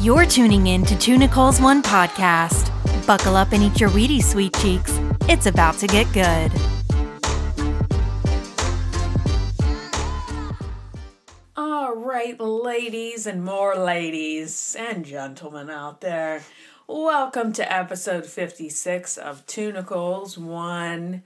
You're tuning in to Two Nicole's One podcast. Buckle up and eat your Wheaties, sweet cheeks. It's about to get good. All right, ladies and more ladies and gentlemen out there, welcome to episode 56 of Two Nicole's One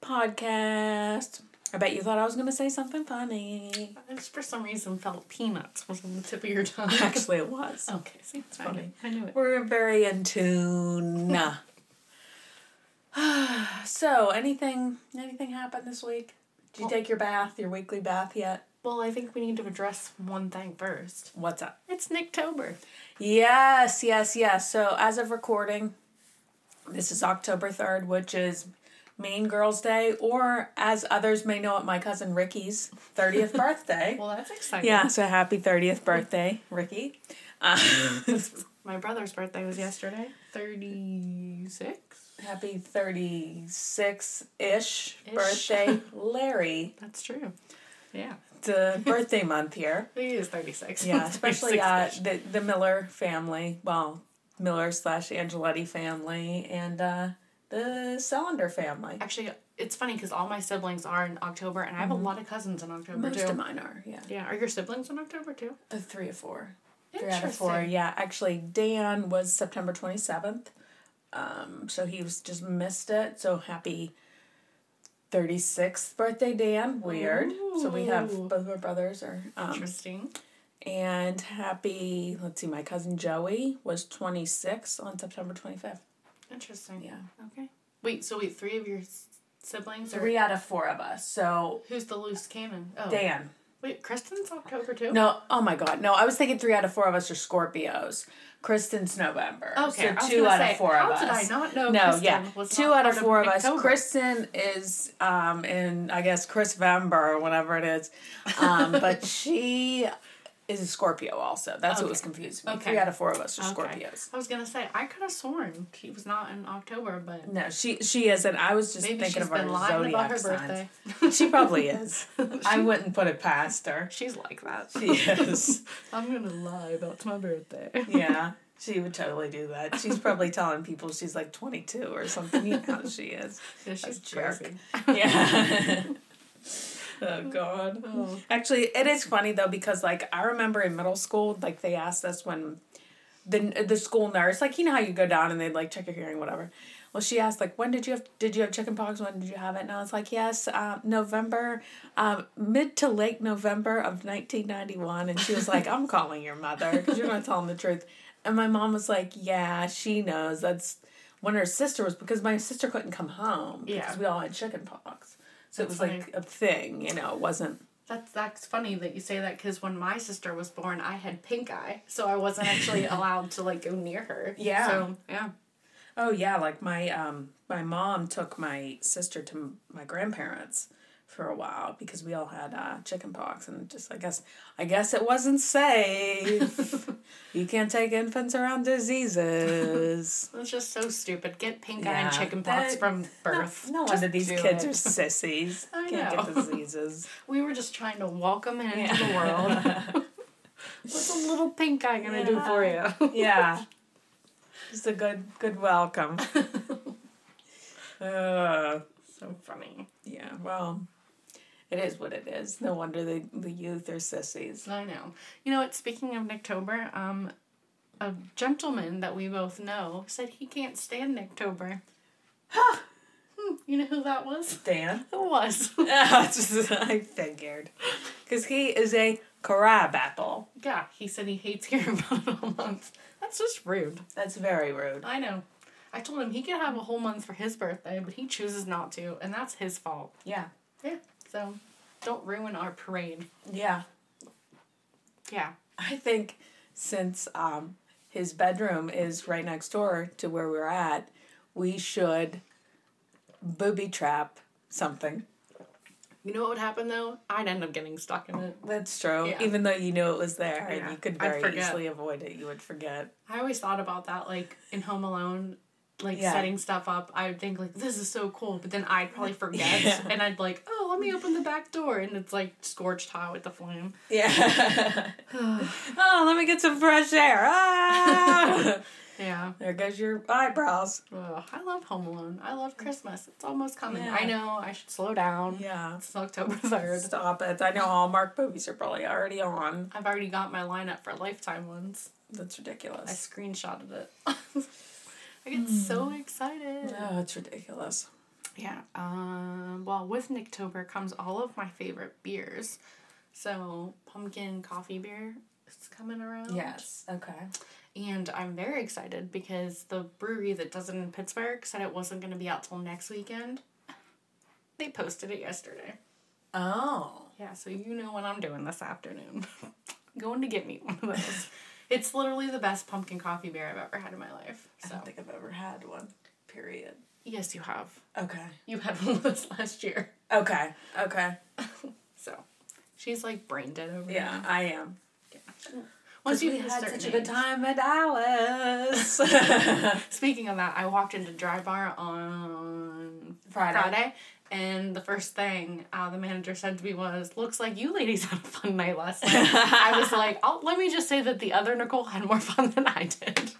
podcast. I bet you thought I was going to say something funny. I just for some reason felt peanuts was on the tip of your tongue. Actually, it was. okay, see, it's funny. I knew it. We're very in tune. so, anything anything happened this week? Did you take your bath, your weekly bath yet? Well, I think we need to address one thing first. What's up? It's Nicktober. Yes, yes, yes. So as of recording, this is October 3rd, which is Mean Girls Day, or as others may know it, my cousin Ricky's 30th birthday. Well, that's exciting. yeah, so happy 30th birthday, Ricky. Uh, My brother's birthday was yesterday. Thirty six. happy 36 ish Ish. birthday, Larry. That's true. Yeah. The birthday month here. He is thirty six. Yeah, especially uh, the, the Miller family. Well, Miller slash Angeletti family and uh, the Cylinder family. Actually, it's funny because all my siblings are in October, and I have a lot of cousins in October Most too. of mine are, yeah. Yeah, are your siblings in October too? Uh, three or four. Three out of four, yeah. Actually, Dan was September 27th. Um, so he was just missed it. So happy 36th birthday, Dan. Weird. So we have both of our brothers are. Um, Interesting. and happy, let's see, my cousin Joey was 26 on September 25th. Interesting. Yeah. Okay. Wait. So wait, three of your s- siblings are Three out of four of us. So who's the loose cannon? Oh, Dan. Wait, Kristen's October too. No, oh my God. No, I was thinking three out of four of us are Scorpios. Kristen's November. Okay, I So was two gonna out say, of four of us. How did I not know No, Kristen yeah. was two not out of part four of us. Nicktober? Kristen is um in I guess Chris Vember or whatever it is. Um, but she is a Scorpio also. That's what was confusing me. Okay. Three out of four of us are Okay. Scorpios. I was gonna say I could have sworn she was not in October, but No, she she isn't. I was just maybe thinking of our been lying zodiac about her signs. birthday. She probably is. I wouldn't put it past her. She's like that. She is. I'm gonna lie about my birthday. Yeah, she would totally do that. She's probably telling people she's like 22 or something. You know how she is. Yeah, she's jerk. crazy. Yeah. Oh, God. Oh. Actually, it is funny though because like I remember in middle school, like they asked us when the the school nurse, like you know how you go down and they like check your hearing, whatever. Well, she asked like, when did you have did you have chickenpox? When did you have it? And I was like, yes, um, November, um, mid to late November of nineteen ninety one. And she was like, I'm calling your mother because you're not telling the truth. And my mom was like, yeah, she knows. That's when her sister was because my sister couldn't come home because Yeah. we all had chickenpox. So it was That's like a thing, you know. It wasn't. That's that's funny that you say that because when my sister was born, I had pink eye, so I wasn't actually allowed to like go near her. Yeah. So yeah. Oh yeah, like my um my mom took my sister to m- my grandparents for a while because we all had uh, chicken pox and just I guess I guess it wasn't safe. you can't take infants around diseases. It's just so stupid. Get pink eye Yeah, and chickenpox that- from birth. No, no wonder these kids it. are sissies. I can't know. get diseases. We were just trying to welcome them into the world. What's a little pink eye gonna do for you? yeah. Just a good good welcome. uh, so funny. yeah, well, it is what it is. No wonder the, the youth are sissies. I know. You know what? Speaking of Nicktober, um, a gentleman that we both know said he can't stand Nicktober. Hmm, you know who that was? Dan? Who was? I figured. Because he is a crab apple. yeah, he said he hates hearing about it all month. That's just rude. That's very rude. I know. I told him he could have a whole month for his birthday, but he chooses not to, and that's his fault. Yeah. Yeah. So, don't ruin our parade. Yeah. Yeah. I think since um, his bedroom is right next door to where we're at, we should booby trap something. You know what would happen though? I'd end up getting stuck in it. That's true. Yeah. Even though you knew it was there Yeah. and you could very easily avoid it, you would forget. I always thought about that, like in Home Alone, like Yeah. setting stuff up. I would think like this is so cool, but then I'd probably forget, Yeah. and I'd like, oh, let me open the back door, and it's like scorched hot with the flame. Yeah. oh, let me get some fresh air. Ah. Yeah. there goes your eyebrows. Ugh, I love Home Alone. I love Christmas. It's almost coming. Yeah. I know I should slow down. Yeah. It's October 3rd. Stop it. I know Hallmark movies are probably already on. I've already got my lineup for Lifetime ones. That's ridiculous. I screenshotted it. I get so excited. Oh, it's ridiculous. Yeah. Um, well, with Nicktober comes all of my favorite beers. So, pumpkin coffee beer is coming around. Yes. Okay. And I'm very excited because the brewery that does it in Pittsburgh said it wasn't going to be out till next weekend. They posted it yesterday. Oh. Yeah, so you know what I'm doing this afternoon. Going to get me one of those. it's literally the best pumpkin coffee beer I've ever had in my life. I don't think I've ever had one. Period. Yes, you have. Okay. You had one of those last year. Okay. Okay. So, she's like brain dead over Yeah, there. I am. Yeah. Once you had such a good time at Dallas. Speaking of that, I walked into Dry Bar on Friday. Friday, and the first thing uh, the manager said to me was, "Looks like you ladies had a fun night last night." I was like, oh, "Let me just say that the other Nicole had more fun than I did."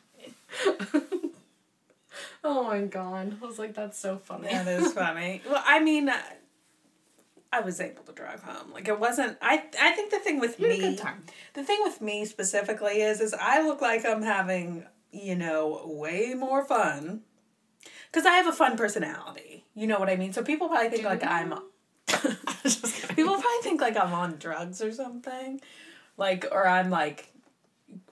Oh my god! I was like, "That's so funny." that is funny. Well, I mean, uh, I was able to drive home. Like it wasn't. I I think the thing with You me, a good time. the thing with me specifically is, is I look like I'm having you know way more fun because I have a fun personality. You know what I mean? So people probably think Do like you? I'm. People probably think like I'm on drugs or something, like or I'm like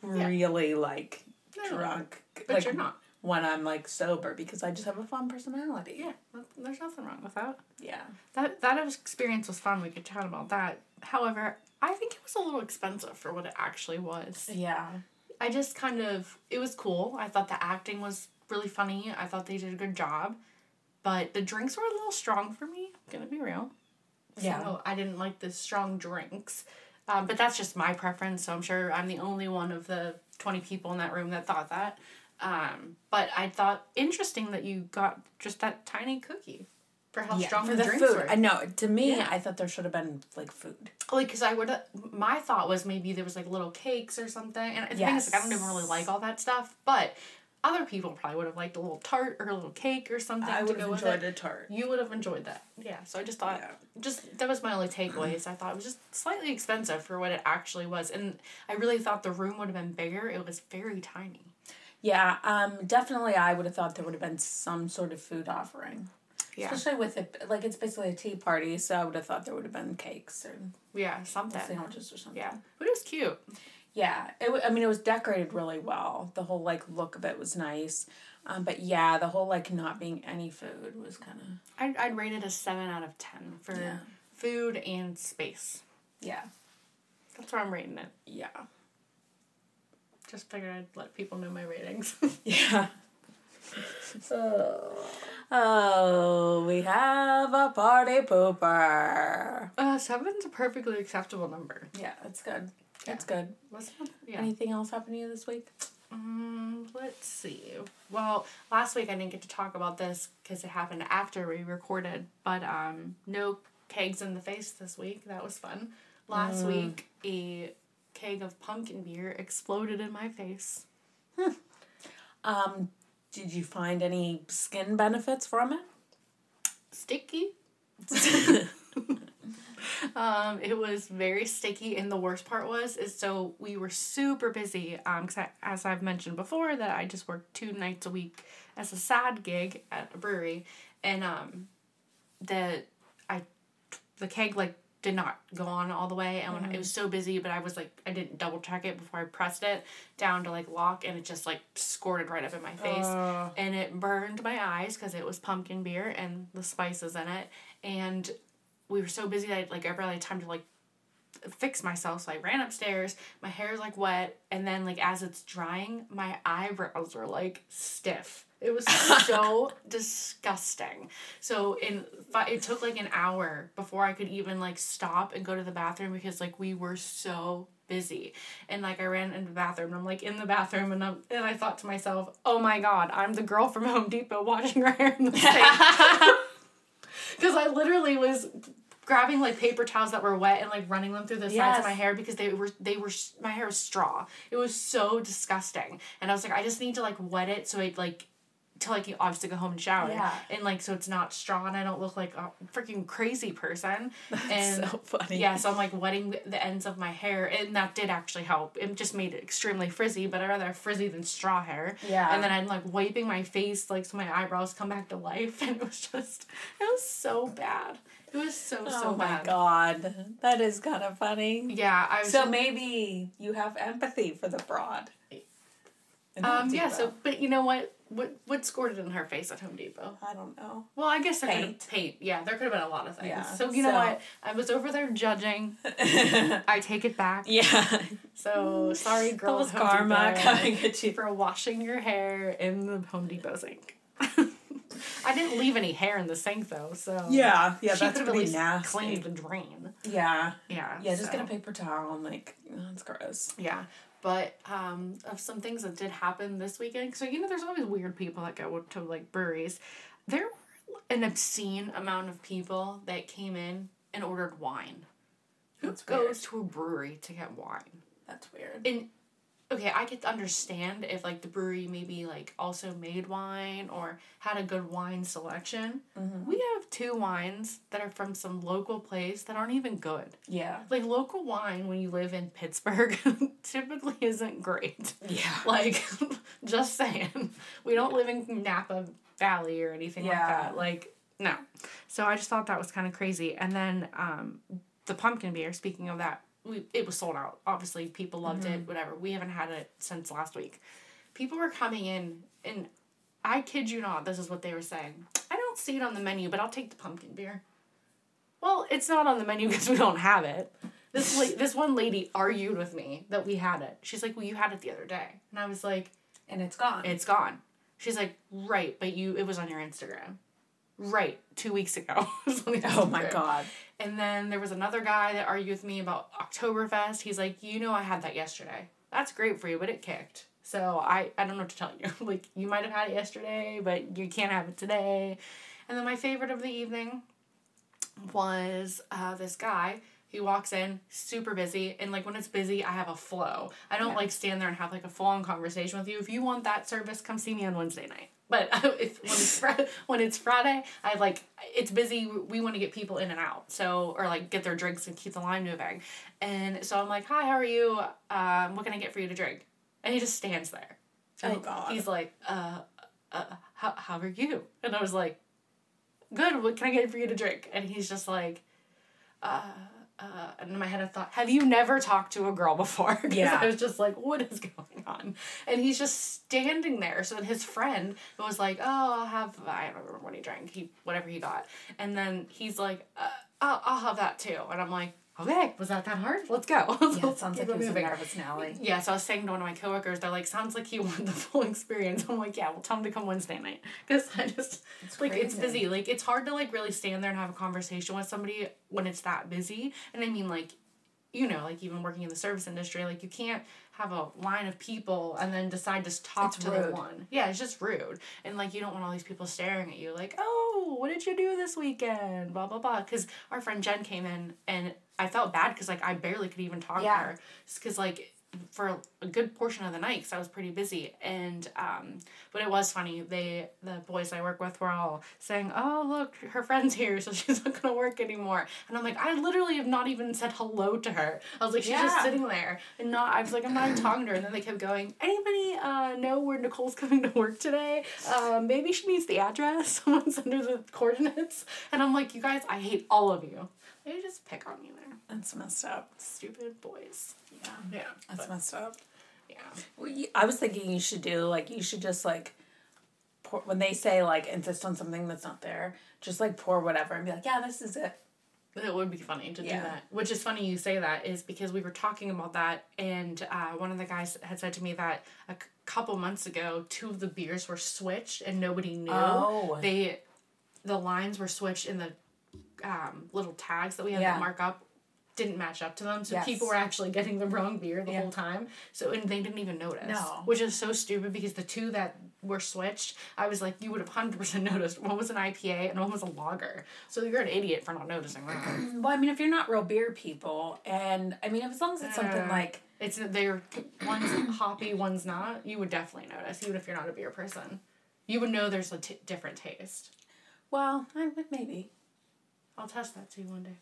Yeah. really like No, drunk. but like, you're not. When I'm like sober because I just have a fun personality. Yeah, there's nothing wrong with that. Yeah. That that experience was fun. We could chat about that. However, I think it was a little expensive for what it actually was. Yeah. I just kind of it was cool. I thought the acting was really funny. I thought they did a good job. But the drinks were a little strong for me, gonna be real. Yeah. So I didn't like the strong drinks. Um, but that's just my preference, so I'm sure I'm the only one of the 20 people in that room that thought that. Um, but I thought interesting that you got just that tiny cookie for how strong for the, the drinks food. were. I know. To me, Yeah. I thought there should have been like food. like because I would my thought was maybe there was like little cakes or something and the thing is like I don't even really like all that stuff but other people probably would have liked a little tart or a little cake or something I would have enjoyed a tart. You would have enjoyed that, yeah. So I just thought, Yeah. just that was my only takeaway. Is I thought it was just slightly expensive for what it actually was, and I really thought the room would have been bigger. It was very tiny. Yeah, um, definitely. I would have thought there would have been some sort of food offering, Yeah, especially with it. Like it's basically a tea party, so I would have thought there would have been cakes or yeah, something. sandwiches or something. Yeah, but it was cute. Yeah, it. I mean, it was decorated really well. The whole like look of it was nice, um, but yeah, the whole like not being any food was kind of I'd, I'd rate it a seven out of ten for Yeah. food and space. yeah, That's where I'm rating it. yeah, Just figured I'd let people know my ratings. yeah. Oh, we have a party pooper. uh, seven's a perfectly acceptable number. Yeah, that's good. That's good. What's yeah. Anything else happen to you this week? Um, let's see. Well, last week I didn't get to talk about this because it happened after we recorded, but um, no kegs in the face this week. That was fun. Last week, a keg of pumpkin beer exploded in my face. Um, did you find any skin benefits from it? Sticky. um, it was very sticky, and the worst part was is so we were super busy. Um, cause I, as I've mentioned before, that I just worked two nights a week as a sad gig at a brewery, and um, the I the keg like did not go on all the way, and when it mm-hmm. was so busy, but I was like I didn't double check it before I pressed it down to like lock, and it just like squirted right up in my face. Oh. and it burned my eyes because it was pumpkin beer and the spices in it. And we were so busy that I, like I barely had time to like fix myself so I ran upstairs my hair is like wet and then like as it's drying my eyebrows were like stiff. It was so disgusting. So in it took like an hour before I could even like stop and go to the bathroom because like we were so busy. And like I ran into the bathroom and I'm like in the bathroom and I'm and I thought to myself oh my god I'm the girl from Home Depot washing her hair in the sink. Because I literally was grabbing like paper towels that were wet and like running them through the sides Yes. of my hair because they were they were my hair was straw. It was so disgusting, and I was like, I just need to like wet it so it like to like obviously go home and shower Yeah. and like so it's not straw and I don't look like a freaking crazy person. and so funny. yeah, so I'm like wetting the- the ends of my hair, and that did actually help. It just made it extremely frizzy, but I'd rather have frizzy than straw hair. Yeah. And then I'm like wiping my face, like so my eyebrows come back to life, and it was just, it was so bad. It was so so oh my god, that is kind of funny. Yeah, I was. So maybe you have empathy for the broad. Um. Yeah. So, but you know what? What what scored it in her face at Home Depot? I don't know. Well, I guess there could Paint. paint. Yeah, there could have been a lot of things. Yeah, So you know what? I was over there judging. I take it back. yeah, So sorry, girl. that was karma Depot. coming at you. for washing your hair in the Home Depot sink. I didn't leave any hair in the sink though, so Yeah, yeah, she that's could have pretty nasty. cleaned the drain. Yeah, Yeah, yeah, just so- get a paper towel and like, that's gross. Yeah, but um, of some things that did happen this weekend. So you know, there's always weird people that go to like breweries. There were an obscene amount of people that came in and ordered wine. Who goes to a brewery to get wine? That's weird. and okay, I could understand if like the brewery maybe like also made wine or had a good wine selection. Mm-hmm. We have two wines that are from some local place that aren't even good. Yeah, Like local wine when you live in Pittsburgh typically isn't great. yeah, Like just saying. We don't live in Napa Valley or anything like that. Like no. So I just thought that was kind of crazy. And then um the pumpkin beer, speaking of that, we it was sold out. Obviously people loved it, mm-hmm. whatever. We haven't had it since last week. People were coming in and I kid you not, this is what they were saying. I don't see it on the menu, but I'll take the pumpkin beer. Well, it's not on the menu because we don't have it. This la- this one lady argued with me that we had it. She's like, "Well, you had it the other day," and I was like, and it's gone. "It's gone." She's like, "Right, but you it was on your Instagram." Right, two weeks ago. It was on the oh my god. And then there was another guy that argued with me about Oktoberfest. He's like, you know, I had that yesterday. That's great for you, but it kicked. So I, I don't know what to tell you. like, you might have had it yesterday, but you can't have it today. And then my favorite of the evening was uh, this guy. He walks in, super busy, and like when it's busy, I have a flow. I don't Yeah. like stand there and have like a full on conversation with you. If you want that service, come see me on Wednesday night. But if when it's Fri- when it's Friday, I like it's busy. We want to get people in and out, so or like get their drinks and keep the line moving. And so I'm like, "Hi, how are you? Um, what can I get for you to drink?" And he just stands there. Oh, God. He's like, "Uh, uh, how how are you?" And I was like, "Good. What can I get for you to drink?" And he's just like, uh, uh, and in my head I thought, have you never talked to a girl before? Yeah. I was just like, what is going on? And he's just standing there. So then his friend was like, oh, I'll have, I don't remember what he drank, he, whatever he got. And then he's like, uh, I'll, I'll have that too. And I'm like, okay, was that that hard? Let's go. Yeah, it sounds like Keep it he was moving. nervous, Nellie. Yeah, so I was saying to one of my coworkers, they're like, sounds like you want the full experience. I'm like, yeah, well, tell him to come Wednesday night. Because I just, like, it's busy. Like, it's hard to, like, really stand there and have a conversation with somebody when it's that busy. And I mean, like, you know, like, even working in the service industry, like, you can't have a line of people and then decide to talk It's to rude. the one. Yeah, it's just rude. And, like, you don't want all these people staring at you, like, oh, what did you do this weekend? Blah, blah, blah. Because our friend Jen came in and I felt bad because, like, I barely could even talk Yeah. to her. Because like for a good portion of the night because I was pretty busy. And um but it was funny. They the boys I work with were all saying oh look her friend's here so she's not gonna work anymore. And I'm like I literally have not even said hello to her. I was like she's just sitting there and not I was like I'm not even talking to her. And then they kept going anybody uh know where Nicole's coming to work today? Uh, maybe she needs the address. Someone send her the coordinates. And I'm like you guys I hate all of you they just pick on me there That's messed up. stupid boys Yeah, yeah that's but- messed up. yeah Well, you, I was thinking you should do like you should just like pour when they say like insist on something that's not there, just like pour whatever and be like, yeah, this is it. It would be funny to Yeah. do that. Which is funny you say that is because we were talking about that, and uh, one of the guys had said to me that a c- couple months ago, two of the beers were switched and nobody knew. Oh. They, the lines were switched in the um, little tags that we had Yeah. that mark up didn't match up to them, so Yes. people were actually getting the wrong beer the Yeah. whole time. So and they didn't even notice. No. which is so stupid because the two that were switched, I was like, you would have hundred percent noticed one was an IPA and one was a lager. So you're an idiot for not noticing that. Well, I mean, if you're not real beer people, and I mean, as long as it's something Uh, like It's they're one's hoppy, one's not. You would definitely notice, even if you're not a beer person. You would know there's a t- different taste. well, I, would maybe. I'll test that to you one day.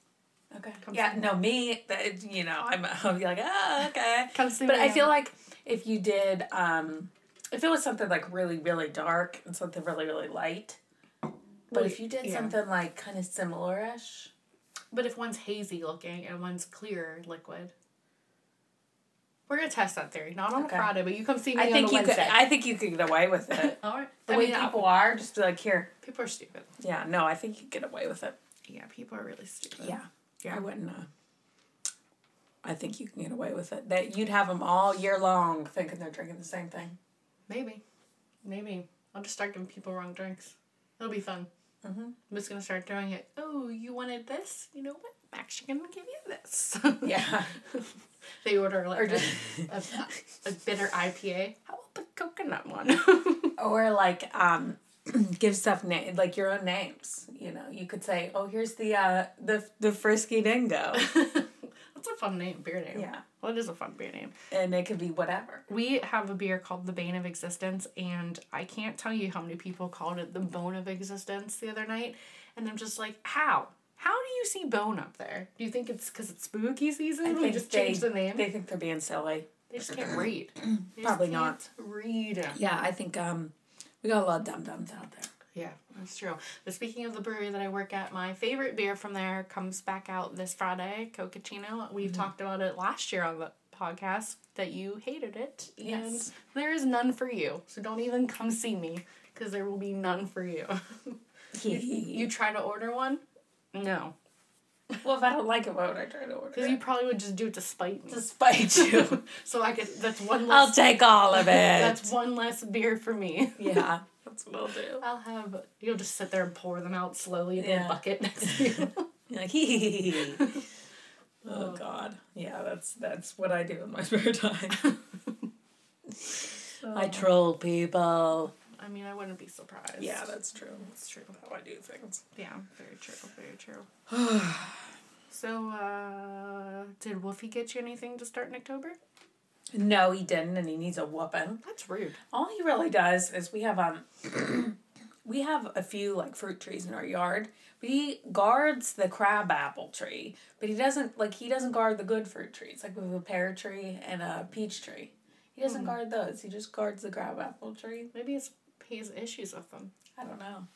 Okay. Come yeah, no, me, that, you know, I'm, I'll be like, oh, okay. Come see But I feel like if you did, um, if it was something like really, really dark and something really, really light, but Well, if you did yeah. something like kind of similar-ish, But if one's hazy looking and one's clear liquid. We're gonna test that theory. Not on Okay. a Friday, but you come see me I on think a you could. Wednesday. I think you could get away with it. All right. The I way mean, people are, just be like, here. people are stupid. Yeah, no, I think you can get away with it. Yeah, people are really stupid. Yeah, Yeah. I wouldn't. Uh, I think you can get away with it. That you'd have them all year long thinking they're drinking the same thing. Maybe. Maybe. I'll just start giving people wrong drinks. It'll be fun. Mm-hmm. I'm just gonna start throwing it. Oh, you wanted this? You know what? I'm actually gonna give you this. Yeah. they order like Or a, just- a, a bitter IPA. How about the coconut one? or like um give stuff name like your own names you know you could say oh here's the uh the the frisky dingo That's a fun name, beer name. Yeah. Well, it is a fun beer name. and it could be whatever We have a beer called the Bane of Existence, and I can't tell you how many people called it the Bone of Existence the other night. And I'm just like, how? How do you see bone up there? Do you think it's because it's spooky season? I we just they, changed the name. they think they're being silly They just can't read. Probably can't not. Read. yeah i think um we got a lot of dum dums out there Yeah, that's true. But speaking of the brewery that I work at, my favorite beer from there comes back out this Friday, Cocachino. We've Mm-hmm. talked about it last year on the podcast that you hated it. And Yes. there is none for you. So don't even come see me because there will be none for you. you try to order one? No. well if i don't like it why would i try to order Because you probably would just do it to spite me. to spite you so I could, that's one less... i'll take all of it that's one less beer for me. yeah that's what i'll do I'll have, you'll just sit there and pour them out slowly in Yeah. a bucket next to you. You're like hee hee hee. Oh God, yeah, that's that's what I do in my spare time. I troll people. I mean, I wouldn't be surprised. Yeah, that's true. that's true. How I do things. Yeah, very true. Very true. so, uh, did Wolfie get you anything to start in October? No, he didn't, and he needs a whooping. That's rude. All he really does is we have um, we have a few like fruit trees in our yard, but he guards the crab apple tree, but he doesn't like he doesn't guard the good fruit trees. Like we have a pear tree and a peach tree. He doesn't guard those. He just guards the crab apple tree. Maybe it's, he has issues with them. I don't know.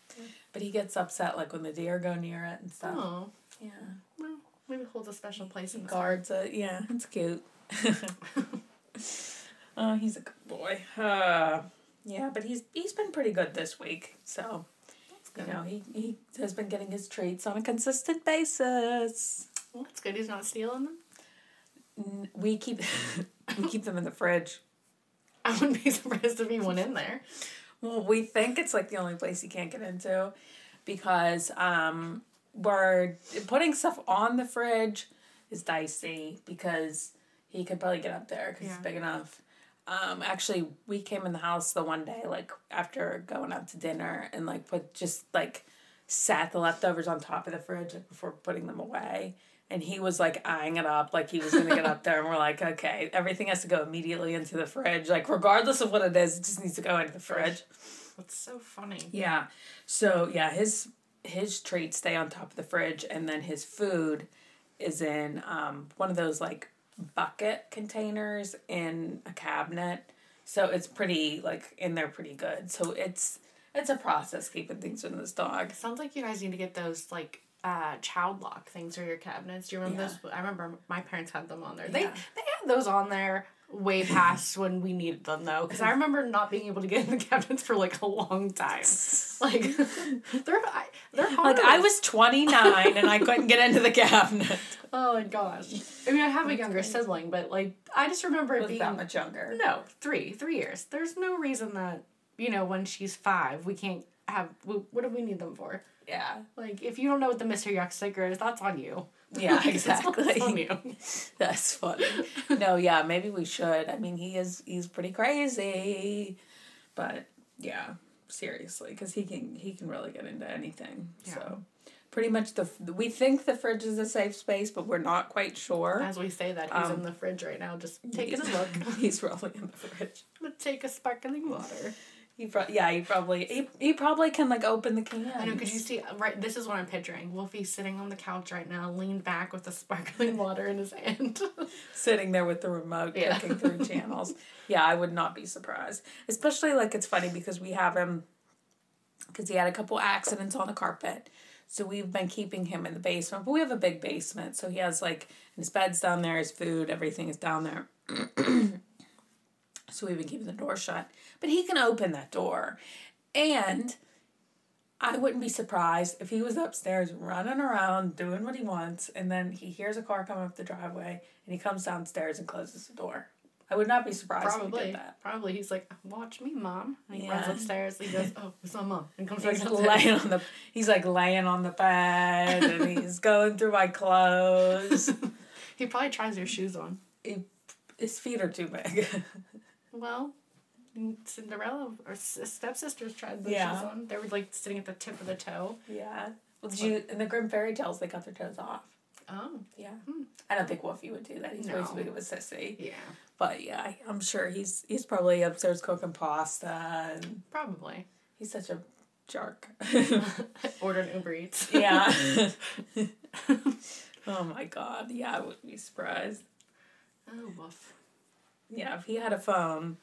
But he gets upset like when the deer go near it and stuff. Oh, Yeah. well, maybe holds a special place in the Guards it. Yeah, it's cute. oh, he's a good boy. Uh, yeah, but he's he's been pretty good this week. So, you know, he, he has been getting his treats on a consistent basis. Well, that's good. He's not stealing them. N- We keep we keep them in the fridge. I wouldn't be surprised if he went in there. Well, we think it's like the only place he can't get into because um, we're putting stuff on the fridge is dicey because he could probably get up there because Yeah. it's big enough. Um, actually, we came in the house the one day like after going out to dinner and like put just like sat the leftovers on top of the fridge like, before putting them away. And he was like eyeing it up, like he was gonna get up there, and we're like, okay, everything has to go immediately into the fridge, like regardless of what it is, it just needs to go into the fridge. That's so funny. Yeah. So yeah, his his treats stay on top of the fridge, and then his food is in um, one of those like bucket containers in a cabinet. So it's pretty like in there pretty good. So it's it's a process keeping things in this dog. Sounds like you guys need to get those like uh child lock things for your cabinets. Do you remember Yeah. those? I remember my parents had them on there. They Yeah. they had those on there way past when we needed them though, because I remember not being able to get in the cabinets for like a long time. Like they're I, they're hard. Like I was twenty nine and I couldn't get into the cabinet. Oh my gosh. I mean, I have a younger sibling, but like I just remember it being that much younger. no three three years. There's no reason that you know when she's five we can't have. What do we need them for? Yeah. Like, if you don't know what the Mr. Yuck sticker is, that's on you. Yeah, exactly. It's on you. That's funny. no, yeah, maybe we should. I mean, he is he's pretty crazy, but Yeah, seriously, because he can he can really get into anything. Yeah. So, pretty much the we think the fridge is a safe space, but we're not quite sure. As we say that, he's Um, in the fridge right now, just taking a look. he's really in the fridge. Let's take a sparkling water. He pro- yeah, he probably he, he probably can like open the can. I know, because you see, right, this is what I'm picturing. Wolfie's sitting on the couch right now, leaned back with the sparkling water in his hand. sitting there with the remote Yeah. clicking through channels. Yeah, I would not be surprised. Especially like it's funny because we have him because he had a couple accidents on the carpet. So we've been keeping him in the basement, but we have a big basement. So he has like his bed's down there, his food, everything is down there. so we've been keeping the door shut. But he can open that door. And I wouldn't be surprised if he was upstairs running around doing what he wants and then he hears a car coming up the driveway and he comes downstairs and closes the door. I would not be surprised if he probably, did that. probably he's like, "Watch me, mom." And he Yeah. runs upstairs. He goes, "Oh, it's my mom," and comes back He's downstairs. laying on the he's like laying on the bed and he's going through my clothes. He probably tries your shoes on. He, his feet are too big. Well, Cinderella or stepsisters tried the Yeah. shoes on. They were like sitting at the tip of the toe. yeah. Well, did you in the Grimm fairy tales they cut their toes off. Oh, Yeah. Hmm. I don't think Wolfie would do that. He's way too big of a sissy. yeah, But yeah, I'm sure he's he's probably upstairs cooking pasta and probably. he's such a jerk. Ordered Uber Eats. yeah. oh my god. Yeah, I wouldn't be surprised. Oh, woof. Yeah, if he had a phone,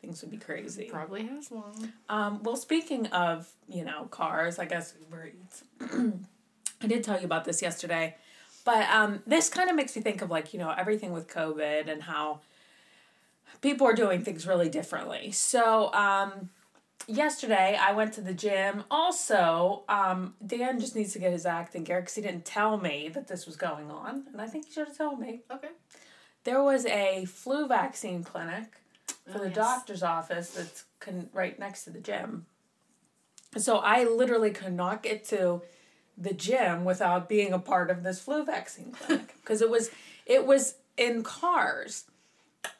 things would be crazy. Probably has one. Um, well, speaking of, you know, cars, I guess Uber Eats. I did tell you about this yesterday, but um, this kind of makes me think of like, you know, everything with COVID and how people are doing things really differently. So, um, yesterday I went to the gym. Also, um, Dan just needs to get his act in gear because he didn't tell me that this was going on, and I think he should have told me. Okay. There was a flu vaccine clinic for Oh, the yes. doctor's office that's con- right next to the gym. So I literally could not get to the gym without being a part of this flu vaccine clinic because it was it was in cars.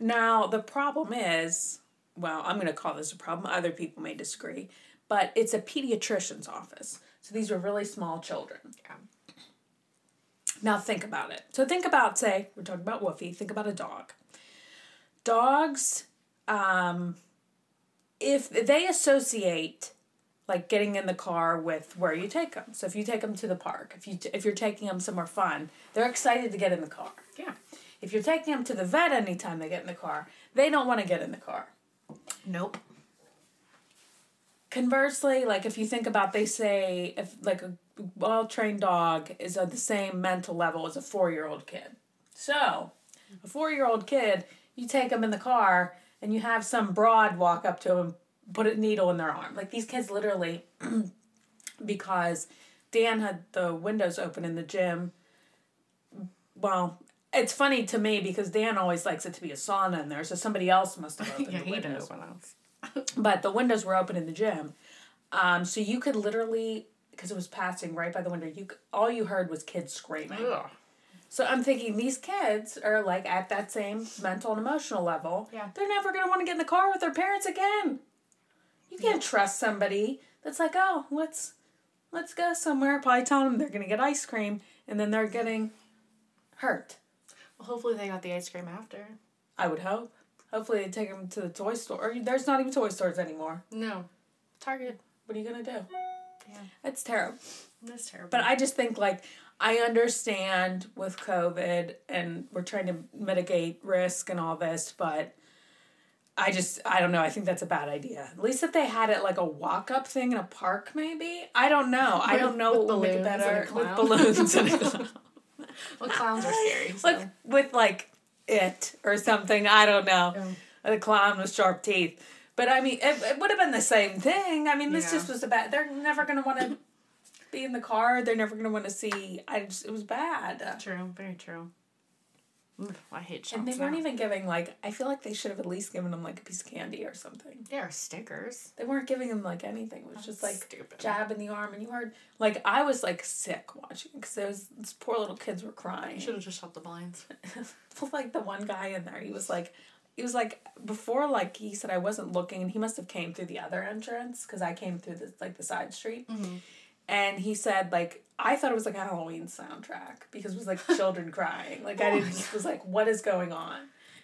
Now the problem is, well, I'm going to call this a problem. Other people may disagree, but it's a pediatrician's office. So these were really small children. Yeah. Now think about it. So think about, say, we're talking about Wolfie. Think about a dog. Dogs, um, if they associate like getting in the car with where you take them. So if you take them to the park, if you t- if you're taking them somewhere fun, they're excited to get in the car. Yeah. If you're taking them to the vet anytime they get in the car, they don't want to get in the car. Nope. Conversely, like if you think about, they say if like a well trained dog is at the same mental level as a four year old kid. So, a four year old kid, you take them in the car and you have some broad walk up to them put a needle in their arm. Like these kids literally, because Dan had the windows open in the gym. Well, it's funny to me because Dan always likes it to be a sauna in there, so somebody else must have opened Yeah, the he didn't windows open. But the windows were open in the gym. Um, so you could literally because it was passing right by the window you all you heard was kids screaming. Ugh. so i'm thinking these kids are like at that same mental and emotional level. Yeah. they're never going to want to get in the car with their parents again. You can't trust somebody that's like oh let's let's go somewhere. Probably telling them they're going to get ice cream and then they're getting hurt. Well, hopefully they got the ice cream after. i would hope hopefully they take them to the toy store there's not even toy stores anymore No. Target. what are you going to do Yeah. it's terrible That's terrible. But I just think like I understand with COVID and we're trying to mitigate risk and all this, but I just I don't know. I think that's a bad idea. At least if they had it like a walk up thing in a park, maybe. I don't know. I don't know with what would make it balloons and a better with balloons and a clown. well, clowns are scary. So. like with like it or something. I don't know. Yeah. A clown with sharp teeth. But I mean, it, it would have been the same thing. I mean, this Yeah. just was about. They're never gonna want to be in the car. They're never gonna want to see. I just it was bad. True. Very true. Oof, I hate shops And they weren't now. even giving like. I feel like they should have at least given them like a piece of candy or something. There are stickers. They weren't giving them like anything. It was just like Stupid. jab in the arm, and you heard like I was like sick watching because those these poor little kids were crying. Should have just shut the blinds. like the one guy in there, he was like, he was like before like he said I wasn't looking and he must have came through the other entrance because I came through the like the side street. Mm-hmm. And he said like I thought it was like a Halloween soundtrack because it was like children crying. Like I didn't just was like what is going on?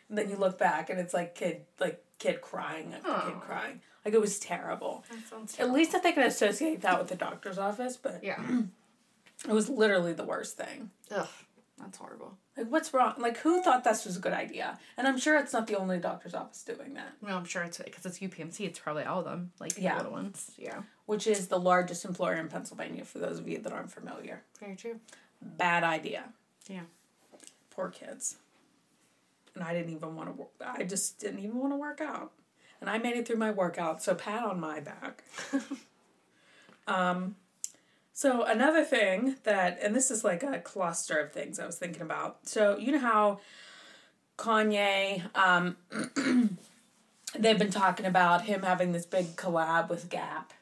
And then you look back and it's like kid like kid crying, like kid crying. Like it was terrible. That sounds At least if they could associate that with the doctor's office, but Yeah. it was literally the worst thing. Ugh. That's horrible. Like, what's wrong? Like, who thought this was a good idea? And I'm sure it's not the only doctor's office doing that, Well, I'm sure it's because it's UPMC. It's probably all of them, like the Yeah. little ones. Yeah. which is the largest employer in Pennsylvania, for those of you that aren't familiar. Very true. Bad idea. Yeah. Poor kids. And I didn't even want to work. I just didn't even want to work out. And I made it through my workout, so pat on my back. um, so another thing that, and this is like a cluster of things I was thinking about. So you know how Kanye, um, they've been talking about him having this big collab with Gap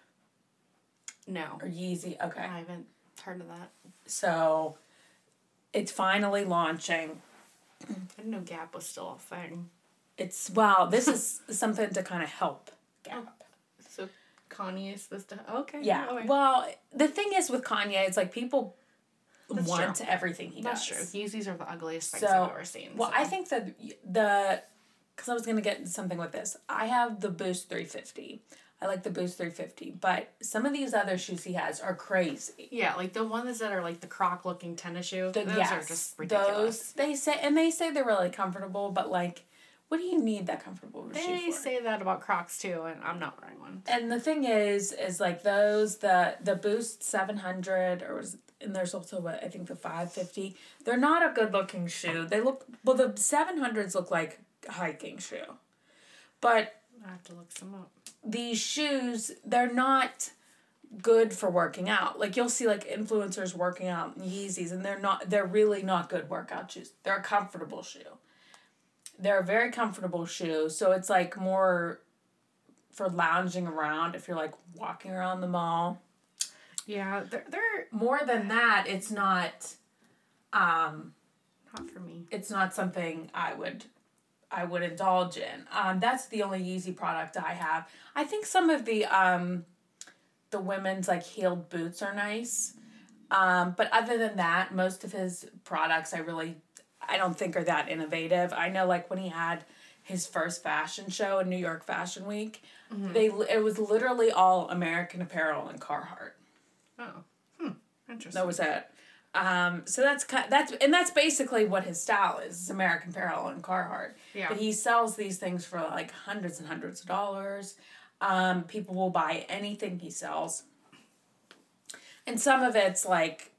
No. or Yeezy. Okay. I haven't heard of that. So it's finally launching. I didn't know Gap was still a thing. It's well, this is something to kind of help Gap. Kanye is supposed to. Okay. Yeah. Well, the thing is with Kanye, it's like people That's want true. everything he That's does. true. Yeezys are the ugliest things So, I've ever seen. Well, so. I think that the because I was gonna get something with this. I have the Boost 350. I like the Boost 350, but some of these other shoes he has are crazy. Yeah, like the ones that are like the croc looking tennis shoe. The- those yes, are just ridiculous. Those they say and they say they're really comfortable, but like, what do you need that comfortable shoe They say that about Crocs too, and I'm not wearing one. And the thing is, is like those the the Boost seven hundred or was, and there's also what I think the five fifty. They're not a good looking shoe. They look well. The seven hundreds look like a hiking shoe, but I have to look some up. these shoes they're not good for working out. Like you'll see like influencers working out in Yeezys, and they're not. They're really not good workout shoes. They're a comfortable shoe. They're a very comfortable shoe, so it's like more for lounging around if you're like walking around the mall. Yeah, they're they're More than that, it's not um not for me. it's not something I would I would indulge in. Um that's the only Yeezy product I have. I think some of the um the women's like heeled boots are nice. Um but other than that, most of his products I really I don't think are that innovative. I know like when he had his first fashion show in New York Fashion Week, they it was literally all American Apparel and Carhartt. Oh, hmm, interesting. That was it. Um, so that's kind that's and that's basically what his style is. It's American Apparel and Carhartt. Yeah. But he sells these things for like hundreds and hundreds of dollars. Um, people will buy anything he sells. And some of it's like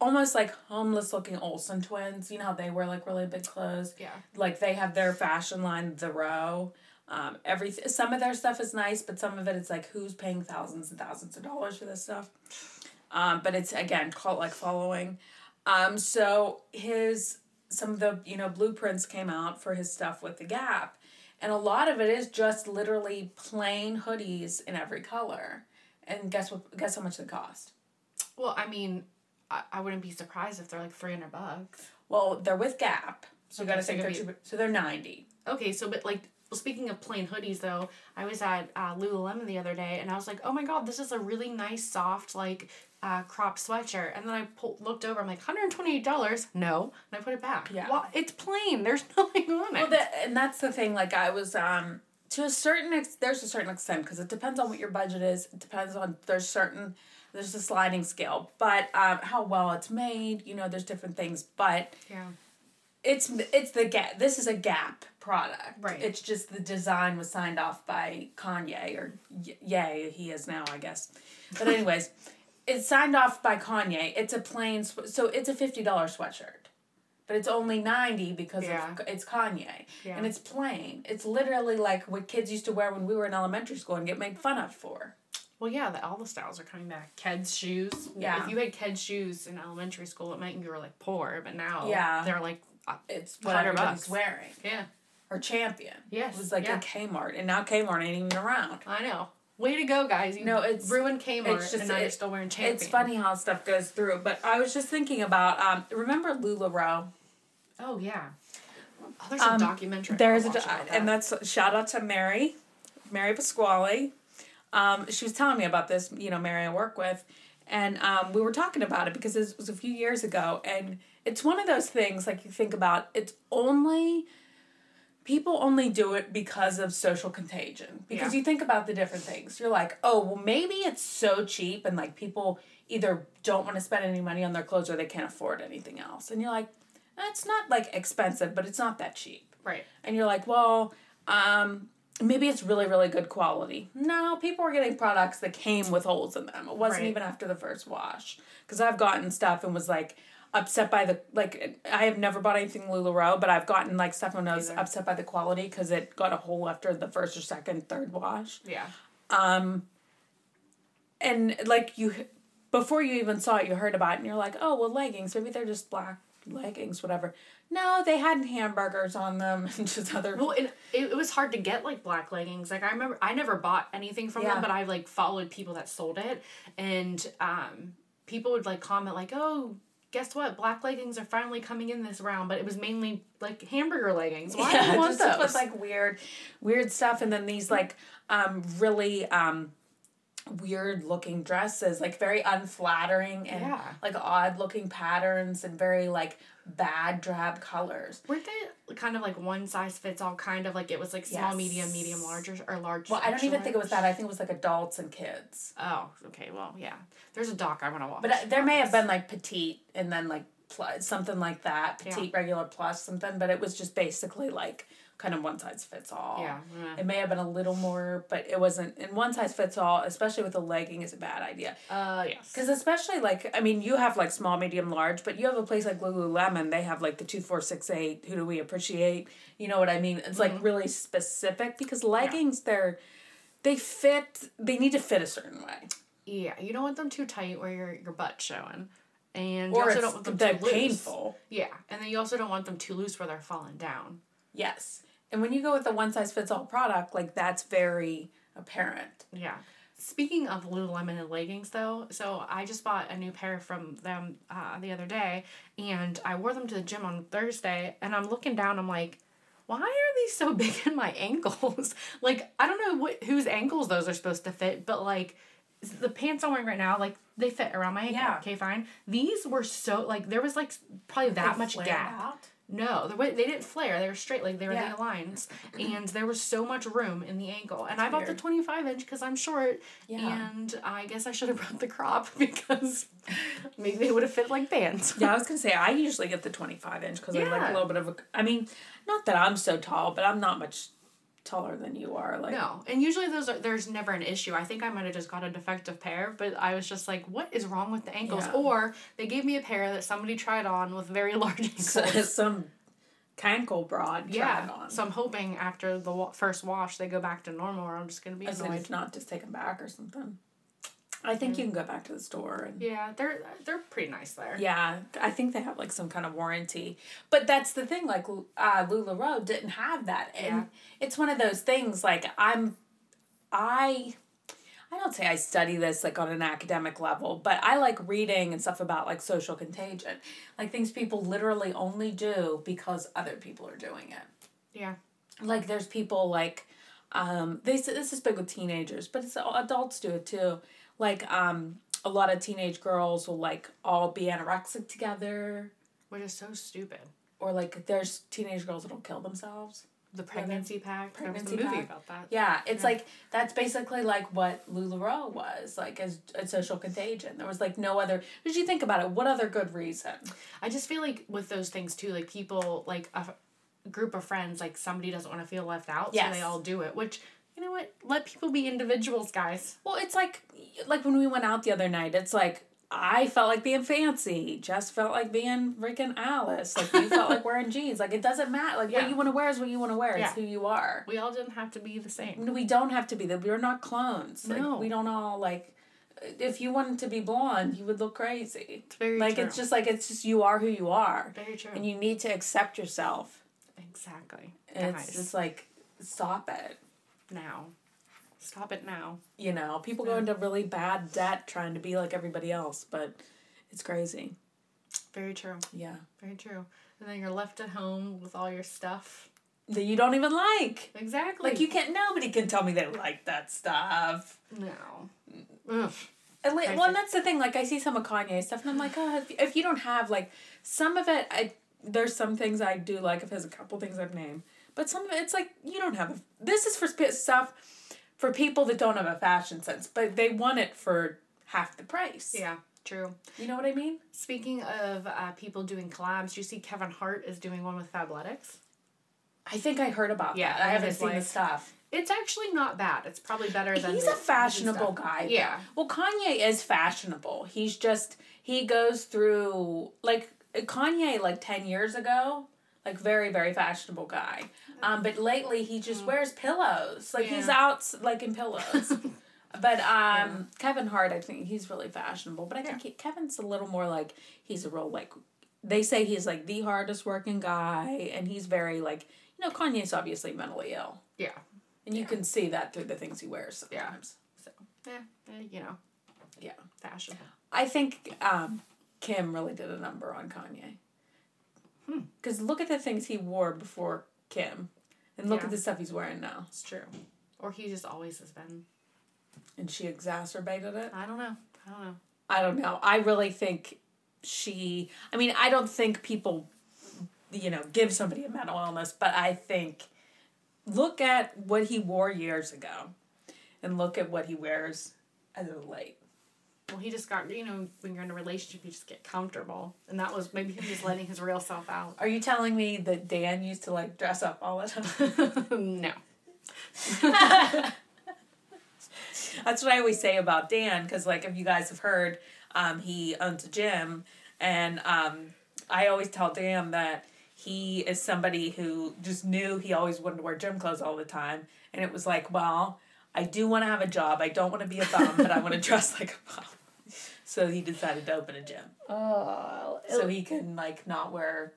almost like homeless looking Olsen twins. You know how they wear like really big clothes? Yeah. Like they have their fashion line, The Row. Um, everything. Some of their stuff is nice, but some of it it's like who's paying thousands and thousands of dollars for this stuff. Um, but it's again cult like following. Um, so his some of the you know blueprints came out for his stuff with the Gap, and a lot of it is just literally plain hoodies in every color. And guess what? Guess how much they cost? Well, I mean, I, I wouldn't be surprised if they're like three hundred bucks. Well, they're with Gap, so you got to so think they're cheaper. So they're ninety. Okay, so but like well, speaking of plain hoodies though, I was at uh, Lululemon the other day and I was like, oh my god, this is a really nice soft like uh, crop sweatshirt. And then I pull, looked over, I'm like, hundred twenty eight dollars. No, and I put it back. Yeah. well, it's plain. There's nothing on it. Well, that, and that's the thing. Like I was, um, to a certain ex- there's a certain extent because it depends on what your budget is. It depends on there's certain there's a sliding scale, but um, how well it's made. You know, there's different things, but yeah. it's it's the gap. This is a Gap product. Right. It's just the design was signed off by Kanye or y- yay he is now I guess. But anyways, it's signed off by Kanye. It's a plain so it's a fifty dollar sweatshirt, but it's only ninety because Yeah. of, it's Kanye Yeah. and it's plain. It's literally like what kids used to wear when we were in elementary school and get made fun of for. Well, yeah, the, all the styles are coming back. Keds shoes. Yeah. If you had Keds shoes in elementary school, it meant you were like poor, but now Yeah. they're like, uh, It's what everybody's bucks. wearing yeah, or Champion. Yes, it was like yeah. a Kmart, and now Kmart ain't even around. I know. Way to go, guys! You No, it's- ruined Kmart, it's just- and now you're still wearing Champion. It's funny how stuff goes through, but I was just thinking about um remember LuLaRoe? Oh yeah. Oh, there's a documentary. There's a, watch about and that's shout out to Mary, Mary Pasquale. Um, she was telling me about this. You know, Mary I work with, and um, we were talking about it because it was a few years ago, and it's one of those things like you think about. It's only people only do it because of social contagion because Yeah. you think about the different things you're like oh well maybe it's so cheap and like people either don't want to spend any money on their clothes or they can't afford anything else and you're like it's not like expensive but it's not that cheap right. and you're like well um maybe it's really really good quality no people were getting products that came with holes in them it wasn't Right. even after the first wash because i've gotten stuff and was like upset by the like i have never bought anything lularoe but i've gotten like stuff when i was Either. upset by the quality because it got a hole after the first or second third wash Yeah. um and like you before you even saw it you heard about it and you're like oh well leggings maybe they're just black leggings whatever no they had hamburgers on them and just other Well, it, it, was hard to get like black leggings. Like I remember, I never bought anything from Yeah. them, but I like followed people that sold it, and um, people would like comment like, "Oh, guess what? Black leggings are finally coming in this round." But it was mainly like hamburger leggings. Why do you want just those? like weird, weird stuff, and then these like um really um weird looking dresses, like very unflattering and Yeah. like odd looking patterns and very like bad drab colors. Weren't they kind of like one size fits all? Kind of like it was like small, Yes. medium, medium, large, or, large. Well, I don't even think it was that. I think it was like adults and kids. Oh, okay. Well, yeah. There's a doc I want to watch. But uh, there may have been like petite and then like plus something like that, Yeah. petite regular plus something. But it was just basically like kind of one size fits all. Yeah, yeah. It may have been a little more, but it wasn't. And one size fits all, especially with a legging, is a bad idea. Uh, yes. Because especially like I mean, you have like small, medium, large, but you have a place like Lululemon. They have like the two, four, six, eight. Who do we appreciate? You know what I mean? It's like really specific because leggings they're they fit. They need to fit a certain way, Yeah, you don't want them too tight where your your butt's showing, and you or also don't want them too loose. Yeah, and then you also don't want them too loose where they're falling down. Yes, and when you go with a one size fits all product, like that's very apparent. Yeah. Speaking of Lululemon and leggings, though, so I just bought a new pair from them uh, the other day, and I wore them to the gym on Thursday, and I'm looking down, I'm like, why are these so big in my ankles? like, I don't know what whose ankles those are supposed to fit, but like the pants I'm wearing right now, like they fit around my ankle. Yeah. Okay, fine. These were so like there was like probably that much gap. out? No, the way they didn't flare. They were straight, like they were Yeah. the lines, and there was so much room in the ankle. And I bought the twenty five inch because I'm short. Yeah. And I guess I should have brought the crop because maybe they would have fit like pants. Yeah, I was gonna say I usually get the twenty five inch because I like a little bit of a. I mean, not that I'm so tall, but I'm not much taller than you are. Like No, and usually those are there's never an issue. I think I might have just got a defective pair, but I was just like, what is wrong with the ankles? Yeah. Or they gave me a pair that somebody tried on with very large ankles. some cankle broad. yeah, tried on. so I'm hoping after the wa- first wash they go back to normal, or I'm just gonna be As annoyed. if not, just take them back or something. I think you can go back to the store and. Yeah, they're they're pretty nice there. Yeah, I think they have like some kind of warranty. But that's the thing, like uh, LuLaRoe didn't have that. And Yeah. it's one of those things, like I'm, I, I don't say I study this like on an academic level, but I like reading and stuff about like social contagion. Like things people literally only do because other people are doing it. Yeah. Like there's people like, um, they this is big with teenagers, but it's adults do it too. Like um, a lot of teenage girls will like all be anorexic together Which is so stupid. or like there's teenage girls that'll kill themselves. The pregnancy pact. Pregnancy there was a movie pack. about that. Yeah, it's like that's basically like what Lularoe was like as a social contagion. There was like no other. Did you think about it? What other good reason? I just feel like with those things too, like people, like a f- group of friends, like somebody doesn't want to feel left out, Yes. so they all do it. Which you know what? Let people be individuals, guys. Well, it's like like when we went out the other night. It's like I felt like being fancy. Jess felt like being freaking Alice. Like you felt like wearing jeans. Like it doesn't matter. Like Yeah. what you want to wear is what you want to wear. It's who you are. We all didn't have to be the same. We don't have to be that. We're not clones. Like, No. we don't all like. If you wanted to be blonde, you would look crazy. It's very like true. it's just like it's just you are who you are, very true. and you need to accept yourself. exactly, And it's just like stop it. Now, stop it now. You know, people go into really bad debt trying to be like everybody else, but it's crazy. Very true. Yeah. Very true. And then you're left at home with all your stuff. That you don't even like. Exactly. Like you can't. Nobody can tell me they like that stuff. No. Mm. Ugh. At least, I well, and that's the thing. Like I see some of Kanye stuff, and I'm like, oh, if, if you don't have like some of it, I there's some things I do like. If there's a couple things I've name, but some of it, it's like you don't have. A, this is for stuff for people that don't have a fashion sense, but they want it for half the price. Yeah. True. you know what I mean. Speaking of uh, people doing collabs, you see Kevin Hart is doing one with Fabletics? I think I heard about that. Yeah, that. I haven't seen the stuff. It's actually not bad. It's probably better than He's a fashionable guy. Yeah. Well, Kanye is fashionable. He's just he goes through like Kanye like ten years ago, like very very fashionable guy. Um, but lately he just wears pillows. Like he's Mm. Out like in pillows. but um, Kevin Hart, I think he's really fashionable. But I think he, Kevin's a little more like he's a real like they say he's like the hardest working guy, and he's very like you know Kanye's obviously mentally ill. Yeah. And you can see that through the things he wears Yeah. sometimes. So Yeah. eh, You know, yeah. fashion. I think um, Kim really did a number on Kanye. Hmm. Because look at the things he wore before Kim, and look Yeah. at the stuff he's wearing now. It's true. Or he just always has been. And she exacerbated it. I don't know. I don't know. I don't know. I really think she. I mean, I don't think people, you know, give somebody a mental illness, but I think look at what he wore years ago, and look at what he wears as of late. Well, he just got, you know, when you're in a relationship, you just get comfortable. And that was maybe him just letting his real self out. Are you telling me that Dan used to like dress up all the time? no. That's what I always say about Dan, because like if you guys have heard, um, he owns a gym, and um, I always tell Dan that he is somebody who just knew he always wanted to wear gym clothes all the time, and it was like, well, I do want to have a job, I don't want to be a bum, but I want to dress like a bum. So he decided to open a gym, Oh. so he can like not wear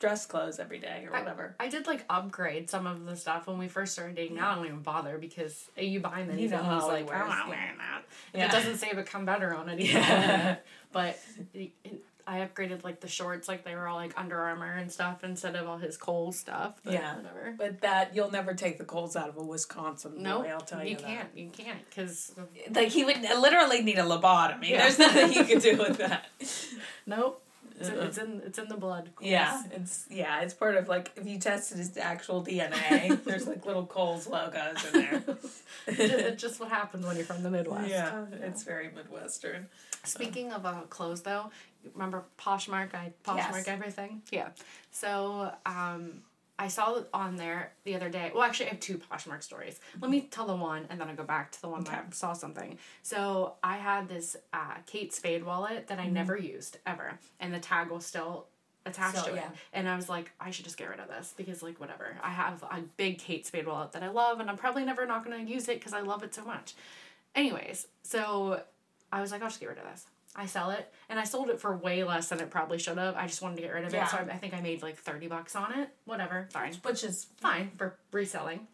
dress clothes every day or whatever. I did like upgrade some of the stuff when we first started dating. Now I don't even bother because uh, you buy them You know and he's like, I'm not wearing that. If Yeah. it doesn't say become better on it. Yeah. but it- it- I upgraded like the shorts, like they were all like Under Armour and stuff instead of all his Kohl's stuff. But Yeah. whatever. But that you'll never take the Kohl's out of a Wisconsin No, boy. I'll tell you, you can't. You can't because Like he would literally need a lobotomy. Yeah. There's nothing you can do with that. nope. It's, it's in it's in the blood. of Yeah, it's yeah, it's part of like if you tested his actual DNA, there's like little Kohl's logos in there. it's just what happens when you're from the Midwest. yeah, it's very midwestern. Speaking of uh, clothes, though, remember Poshmark? I Poshmark Yes. everything. Yeah. So um, I saw it on there the other day. Well, actually, I have two Poshmark stories. Let me tell the one, and then I'll go back to the one that I saw something. So I had this uh, Kate Spade wallet that I never used ever, and the tag was still attached to yeah. it. And I was like, I should just get rid of this because, like, whatever. I have a big Kate Spade wallet that I love, and I'm probably never not going to use it because I love it so much. Anyways, so I was like, I'll just get rid of this. I sell it, and I sold it for way less than it probably should have. I just wanted to get rid of Yeah. it, so I, I think I made like thirty bucks on it. Whatever, fine, Which is fine for reselling.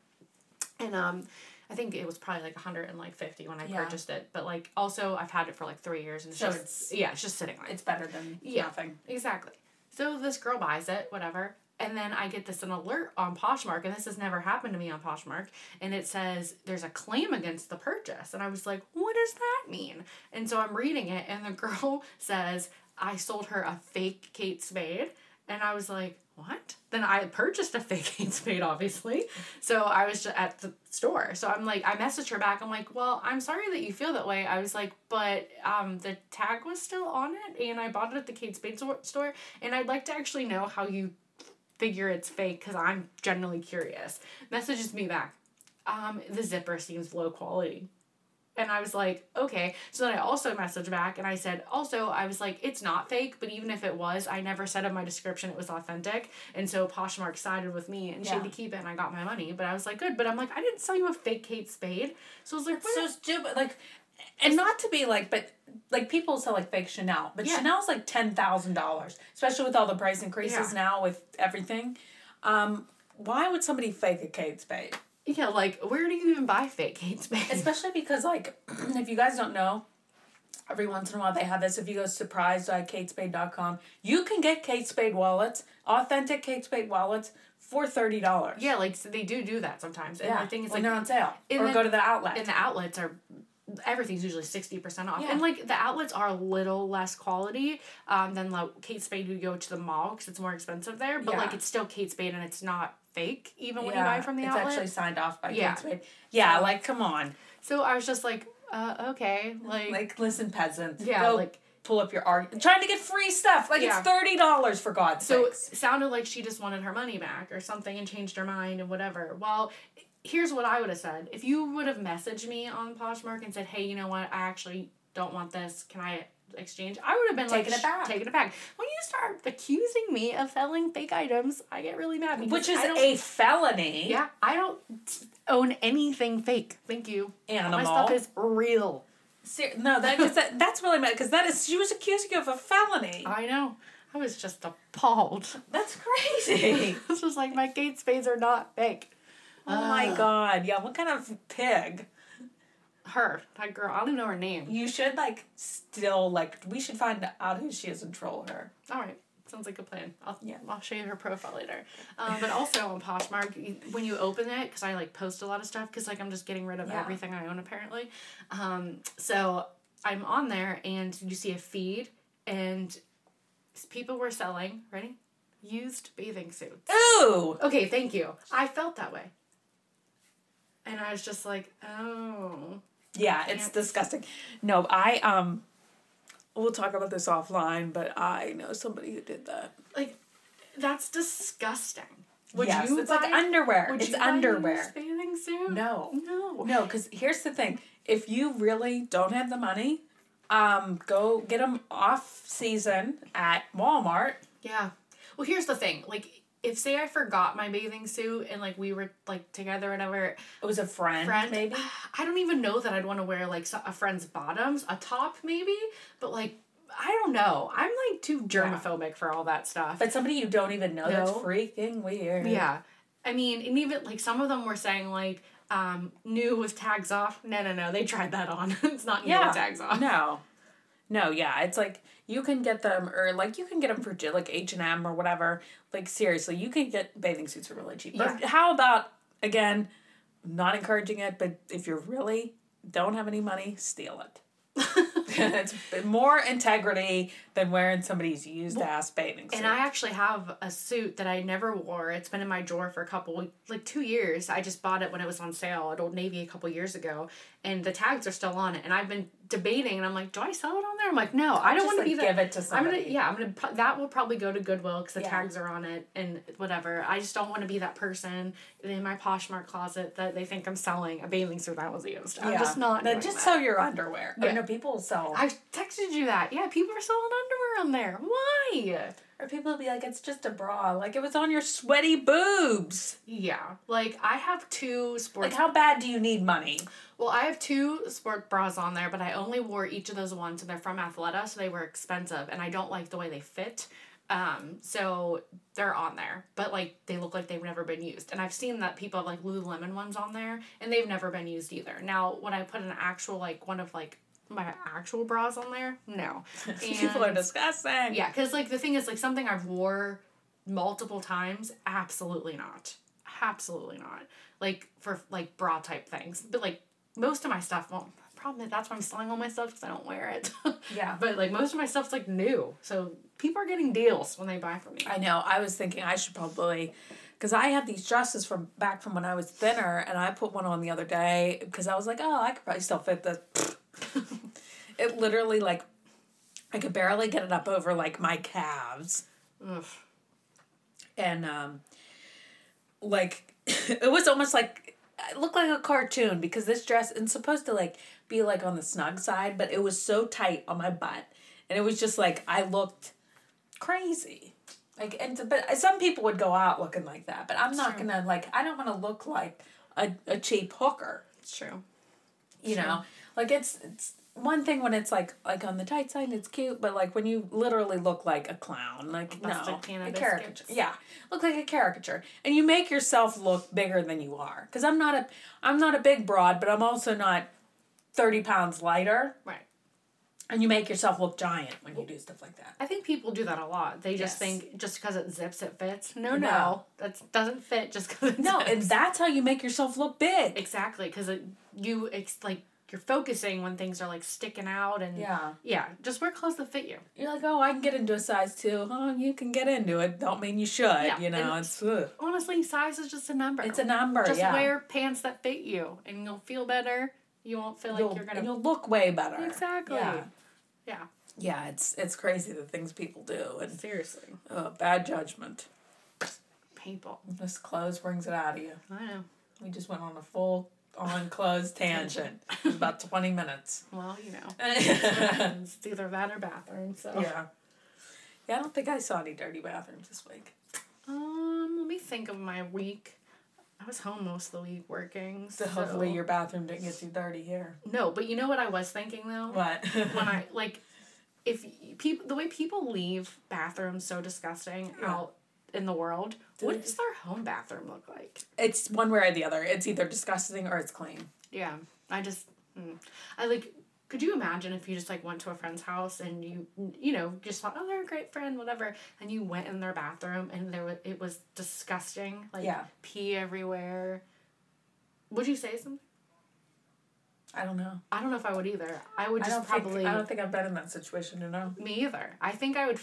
And um, I think it was probably like hundred and like fifty when I Yeah. purchased it. But like also, I've had it for like three years, and it's So just it's- yeah, it's just sitting there. it's better than Yeah. nothing. Exactly. So this girl buys it, whatever. And then I get this an alert on Poshmark, and this has never happened to me on Poshmark. And it says there's a claim against the purchase. And I was like, what does that mean? And so I'm reading it, and the girl says, I sold her a fake Kate Spade. And I was like, what? Then I purchased a fake Kate Spade, obviously. So I was just at the store. So I'm like, I messaged her back. I'm like, well, I'm sorry that you feel that way. I was like, but um, the tag was still on it, and I bought it at the Kate Spade store. And I'd like to actually know how you figure it's fake because I'm generally curious. Messages me back. Um, the zipper seems low quality. And I was like, okay. So then I also messaged back and I said, also, I was like, it's not fake, but even if it was, I never said in my description it was authentic. And so Poshmark sided with me and she had to keep it and I got my money. But I was like, good. But I'm like, I didn't sell you a fake Kate Spade. So I was like, what? so stupid. Like, and not to be like, but like people sell like fake Chanel, but Yeah. Chanel's like ten thousand dollars, especially with all the price increases Yeah. now with everything. Um, why would somebody fake a Kate Spade? yeah, like, where do you even buy fake Kate Spade? Especially because like, if you guys don't know, every once in a while they have this. If you go surprise.katespade.com, you can get Kate Spade wallets, authentic Kate Spade wallets, for thirty dollars. Yeah, like so they do do that sometimes. And yeah. the thing is, when like they're on sale, or the- go to the outlet. and the outlets are everything's usually 60% off Yeah. and like the outlets are a little less quality um, than like kate spade you go to the mall because it's more expensive there but Yeah. like it's still kate spade and it's not fake even when you buy from the it's outlet actually signed off by Yeah. Kate Spade. Yeah, like come on, so i was just like uh, okay like, like listen, peasants. Yeah, go like- pull up your art. Trying to get free stuff, like Yeah. it's thirty dollars for God's sake. so sakes. it sounded like she just wanted her money back or something and changed her mind and whatever well here's what i would have said. If you would have messaged me on poshmark and said hey you know what? I actually don't want this. Can i exchange? I would have been Taking like it back. taking it back. When you start accusing me of selling fake items i get really mad Which is a felony. yeah i don't own anything fake. Thank you. Animal. my stuff is real. Ser- no, that, that that's really mad because that is she was accusing you of a felony. i know. I was just appalled. That's crazy. this was like my kate spades are not fake oh my god. Yeah, what kind of pig? her that girl i don't even know her name You should like still like we should find out who she is and troll her. All right. Sounds like a plan. I'll, Yeah. I'll show you her profile later. Um, but also on Poshmark, when you open it, because I like post a lot of stuff, because like I'm just getting rid of Yeah. everything I own apparently. Um, so I'm on there and you see a feed and people were selling, ready? Used bathing suits. Ooh. Okay, thank you. I felt that way. And I was just like, oh. Yeah, it's disgusting. No, I um we'll talk about this offline, but I know somebody who did that. Like, that's disgusting. Would yes, you it's buy, like underwear. would It's you buy a underwear. bathing suit? No. No. No, because here's the thing: if you really don't have the money, um, go get them off season at Walmart. Yeah. Well, here's the thing. Like, if say I forgot my bathing suit and like we were like together, or whatever. It was a friend, Friend, maybe. I don't even know that I'd want to wear like a friend's bottoms, a top maybe, but like I don't know. I'm like too germophobic for all that stuff. But somebody you don't even know, that's freaking weird. yeah. I mean, and even like some of them were saying like um new with tags off. No, no, no. They tried that on. it's not new Yeah. with tags off. No. No, yeah, it's like you can get them, or like you can get them for like H and M or whatever. Like seriously, you can get bathing suits for really cheap. But Yeah. how about again, not encouraging it, but if you really don't have any money, steal it. it's more integrity than wearing somebody's used ass bathing suit. And I actually have a suit that I never wore. It's been in my drawer for a couple, like two years. I just bought it when it was on sale at Old Navy a couple years ago, and the tags are still on it. And I've been debating, and I'm like, do I sell it on there? I'm like, no, I don't want to like, be that. give it to I'm gonna, somebody. yeah, I'm gonna. That will probably go to Goodwill because the Yeah. tags are on it and whatever. I just don't want to be that person in my Poshmark closet that they think I'm selling a bathing suit that was used. I'm just not. No, just that. sell your underwear. Yeah. no, people sell. I texted you that. Yeah, people are selling underwear on there. Why? or people will be like, it's just a bra. Like it was on your sweaty boobs. Yeah, like I have two sports. Like how bad do you need money? well, I have two sport bras on there, but I only wore each of those ones, and they're from Athleta, so they were expensive, and I don't like the way they fit. Um, so they're on there, but like they look like they've never been used. And I've seen that people have like Lululemon ones on there, and they've never been used either. Now, when I put an actual like one of like my actual bras on there, no. people are And- disgusting. yeah, because like the thing is like something I've wore multiple times. Absolutely not. Absolutely not. Like for like bra type things, but like most of my stuff won't. Problem is that's why I'm selling all my stuff because I don't wear it. Yeah. but like most of my stuff's like new, so people are getting deals when they buy from me. I know. I was thinking I should probably, because I have these dresses from back from when I was thinner, and I put one on the other day because I was like, oh, I could probably still fit this. it literally like, I could barely get it up over like my calves, Ugh. and um, like it was almost like it looked like a cartoon because this dress is supposed to like be like on the snug side, but it was so tight on my butt, and it was just like I looked crazy. Like and but some people would go out looking like that, but I'm not True. gonna like I don't want to look like a, a cheap hooker. It's true. You know, like it's it's one thing when it's like like on the tight side it's cute, but like when you literally look like a clown, like Busted no, a caricature. biscuits. Yeah, look like a caricature, and you make yourself look bigger than you are. Because I'm not a I'm not a big broad, but I'm also not thirty pounds lighter. Right. And you make yourself look giant when you do stuff like that. I think people do that a lot. They just Yes. think just because it zips, it fits. No, No. no, that doesn't fit just because No, zips. and that's how you make yourself look big. exactly because you it's like you're focusing when things are like sticking out and Yeah. yeah. Just wear clothes that fit you. You're like, oh, I can get into a size two. Oh, you can get into it. Don't mean you should. Yeah, You know, and- it's ugh. Honestly, size is just a number. it's a number. Just yeah. wear pants that fit you, and you'll feel better. You won't feel like you'll, you're gonna. you'll look way better. Exactly. Yeah. Yeah. Yeah, it's it's crazy the things people do and Seriously, uh, bad judgment. people. This clothes brings it out of you. I know. We just went on a full on clothes tangent. About twenty minutes. Well, you know, it's either that or bathroom. So. Yeah. Yeah, I don't think I saw any dirty bathrooms this week. Um, let me think of my week. I was home most of the week working. So So, hopefully your bathroom didn't get too dirty here. No, but you know what I was thinking though? What? when I like if people the way people leave bathrooms so disgusting Yeah. out in the world, Do what does their home bathroom look like? it's one way or the other. It's either disgusting or it's clean. Yeah, I just mm. I like could you imagine if you just like went to a friend's house and you you know just thought oh they're a great friend whatever and you went in their bathroom and there was it was disgusting like Yeah. pee everywhere. Would you say something? I don't know. I don't know if I would either. I would just don't probably think I don't think I've been in that situation to know. me either. I think I would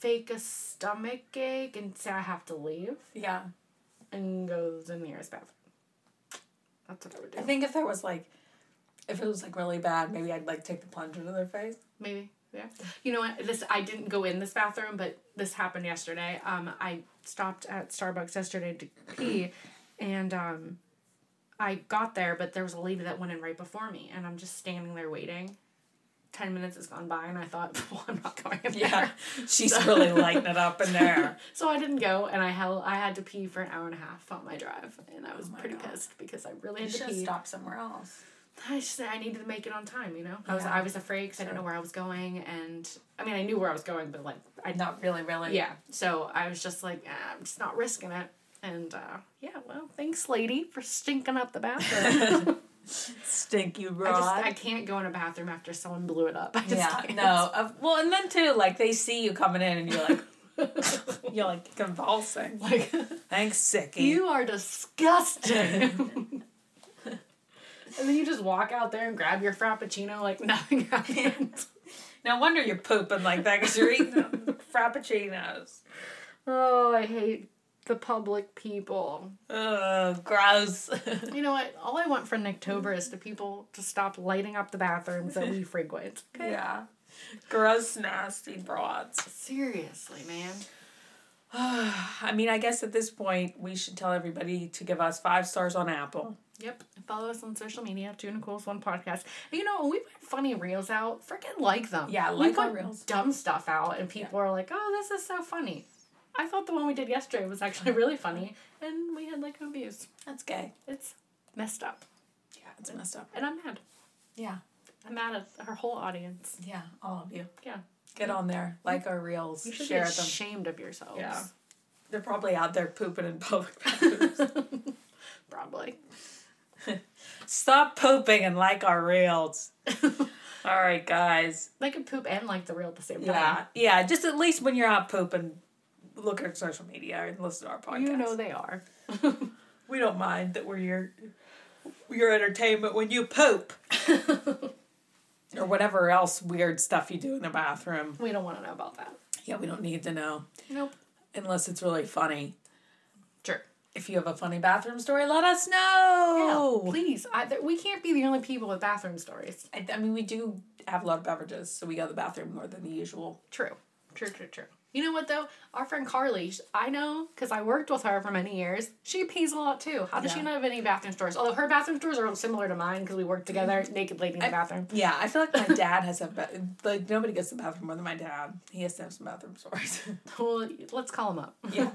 fake a stomach ache and say I have to leave Yeah. and go to the nearest bathroom. That's what I would do. I think if there was like, if it was like really bad, maybe I'd like take the plunge into their face. Maybe. Yeah. You know what? This I didn't go in this bathroom, but this happened yesterday. Um, I stopped at Starbucks yesterday to pee, and um, I got there, but there was a lady that went in right before me, and I'm just standing there waiting. Ten minutes has gone by, and I thought, well, I'm not going in Yeah, there. she's really lighting it up in there. So I didn't go, and I held. I had to pee for an hour and a half on my drive, and I was Oh pretty God. pissed because I really You had to should pee. stop somewhere else. I just I needed to make it on time, you know. I was Yeah. I was afraid because I didn't know where I was going, and I mean I knew where I was going, but like I Not really, really. yeah. So I was just like ah, I'm just not risking it, and uh, yeah. Well, thanks, lady, for stinking up the bathroom. Stinky I rod. just I can't go in a bathroom after someone blew it up. I just yeah, can't. no. Uh, well, and then too, like they see you coming in, and you're like, you're like convulsing. Like Thanks, sickie. you are disgusting. And then you just walk out there and grab your frappuccino like nothing happened. no wonder you're pooping like that because you're eating frappuccinos. oh, I hate the public people. Ugh, gross. You know what? All I want for Nicktober is to people to stop lighting up the bathrooms that we frequent. Okay? yeah. Gross, nasty broads. Seriously, man. I mean, I guess at this point we should tell everybody to give us five stars on Apple. Yep. Follow us on social media, Two Nicole's One Podcast. And you know, when we put funny reels out, freaking like them. Yeah, we like our put reels. dumb stuff out, and people are like, oh, this is so funny. I thought the one we did yesterday was actually really funny, and we had like no views. That's gay. It's messed up. Yeah, it's messed up. And I'm mad. Yeah. I'm mad at our whole audience. Yeah, all of you. Yeah. Get on there. Like our reels. You should share be them. ashamed of yourselves. Yeah. They're probably out there pooping in public bathrooms. Probably. Stop pooping and like our reels. All right, guys. They could poop and like the reel at the same time. Yeah, yeah. Just at least when you're out pooping, look at our social media and listen to our podcast. You know they are. we don't mind that we're your your entertainment when you poop or whatever else weird stuff you do in the bathroom. we don't want to know about that. Yeah, we don't need to know Nope. unless it's really funny. Sure. If you have a funny bathroom story, let us know. Yeah, please. I, th- we can't be the only people with bathroom stories. I, I mean, we do have a lot of beverages, so we go to the bathroom more than the usual. True. True, true, true. You know what though? Our friend Carly, I know because I worked with her for many years. She pees a lot too. How does she not have any bathroom stories? Although her bathroom stories are similar to mine because we worked together, naked lady in the bathroom. Yeah, I feel like my dad has a ba- like nobody gets to the bathroom more than my dad. He has to have some bathroom stories. Well, let's call him up. Yeah.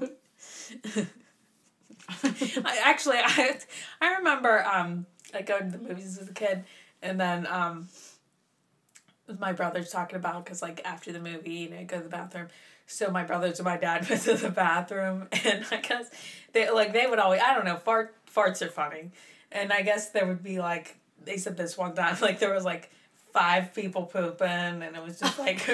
I, actually, I I remember um like going to the movies as a kid, and then um my brothers talking about because like after the movie, you know, go to the bathroom. So my brothers and my dad went to the bathroom, and I guess they like they would always I don't know fart farts are funny, and I guess there would be like they said this one time like there was like five people pooping, and it was just like.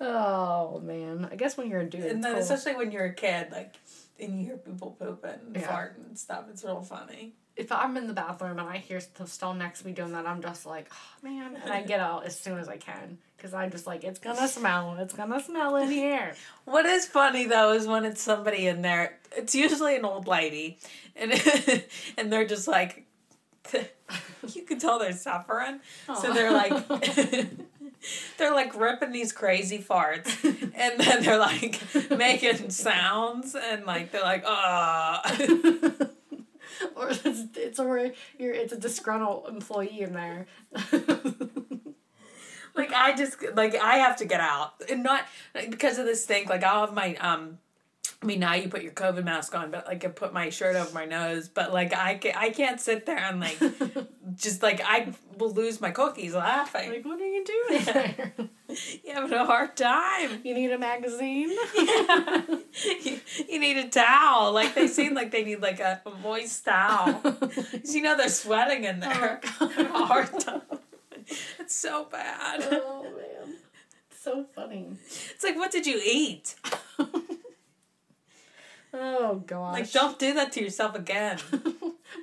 Oh man, I guess when you're a dude, and then cool. especially when you're a kid, like, and you hear people pooping and Yeah. farting and stuff, it's real funny. if I'm in the bathroom and I hear the stall next to me doing that, I'm just like, oh, man, and I get out as soon as I can because I'm just like, it's gonna smell, it's gonna smell in here. What is funny though is when it's somebody in there. It's usually an old lady, and and they're just like, you can tell they're suffering. So they're like, they're like ripping these crazy farts, and then they're like making sounds, and like they're like, ah. or it's, it's you're it's a disgruntled employee in there. like I just like I have to get out, and not like, because of this stink. Like I'll have my um. I mean, now you put your COVID mask on, but like I put my shirt over my nose. But like I can I can't sit there and like just like I will lose my cookies laughing. like, what are you doing there? you having a hard time. you need a magazine? you, you need a towel. Like they seem like they need like a, a moist towel. you know they're sweating in there. Oh, a hard time. It's so bad. oh man, so funny. It's like, what did you eat? Oh gosh. Like, don't do that to yourself again.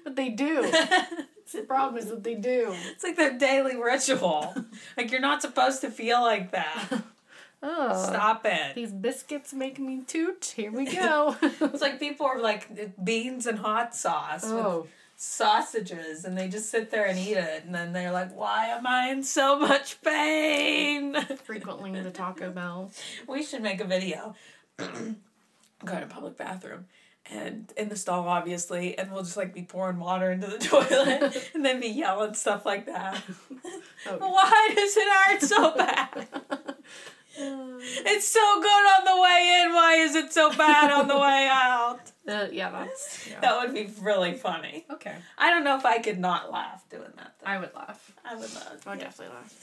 but they do. The problem is that they do. It's like their daily ritual. Like you're not supposed to feel like that. Oh. Stop it. These biscuits make me toot. Here we go. It's like people are like beans and hot sauce with oh. sausages and they just sit there and eat it and then they're like, Why am I in so much pain? Frequently the Taco Bell. we should make a video. Go to a public bathroom and in the stall obviously and we'll just like be pouring water into the toilet and then be yelling stuff like that. Oh. Why does it hurt so bad? It's so good on the way in. Why is it so bad on the way out? Uh, yeah, that's. Yeah. That would be really funny. Okay. I don't know if I could not laugh doing that. Though. I would laugh. I would laugh. I would definitely laugh.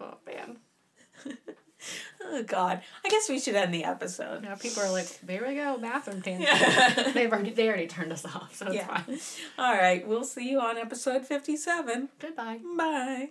Oh man. Oh God! I guess we should end the episode. Now people are like, there we go, bathroom tangent. Yeah. They've already they already turned us off, so it's Yeah. fine. All right. We'll see you on episode fifty-seven. Goodbye. Bye.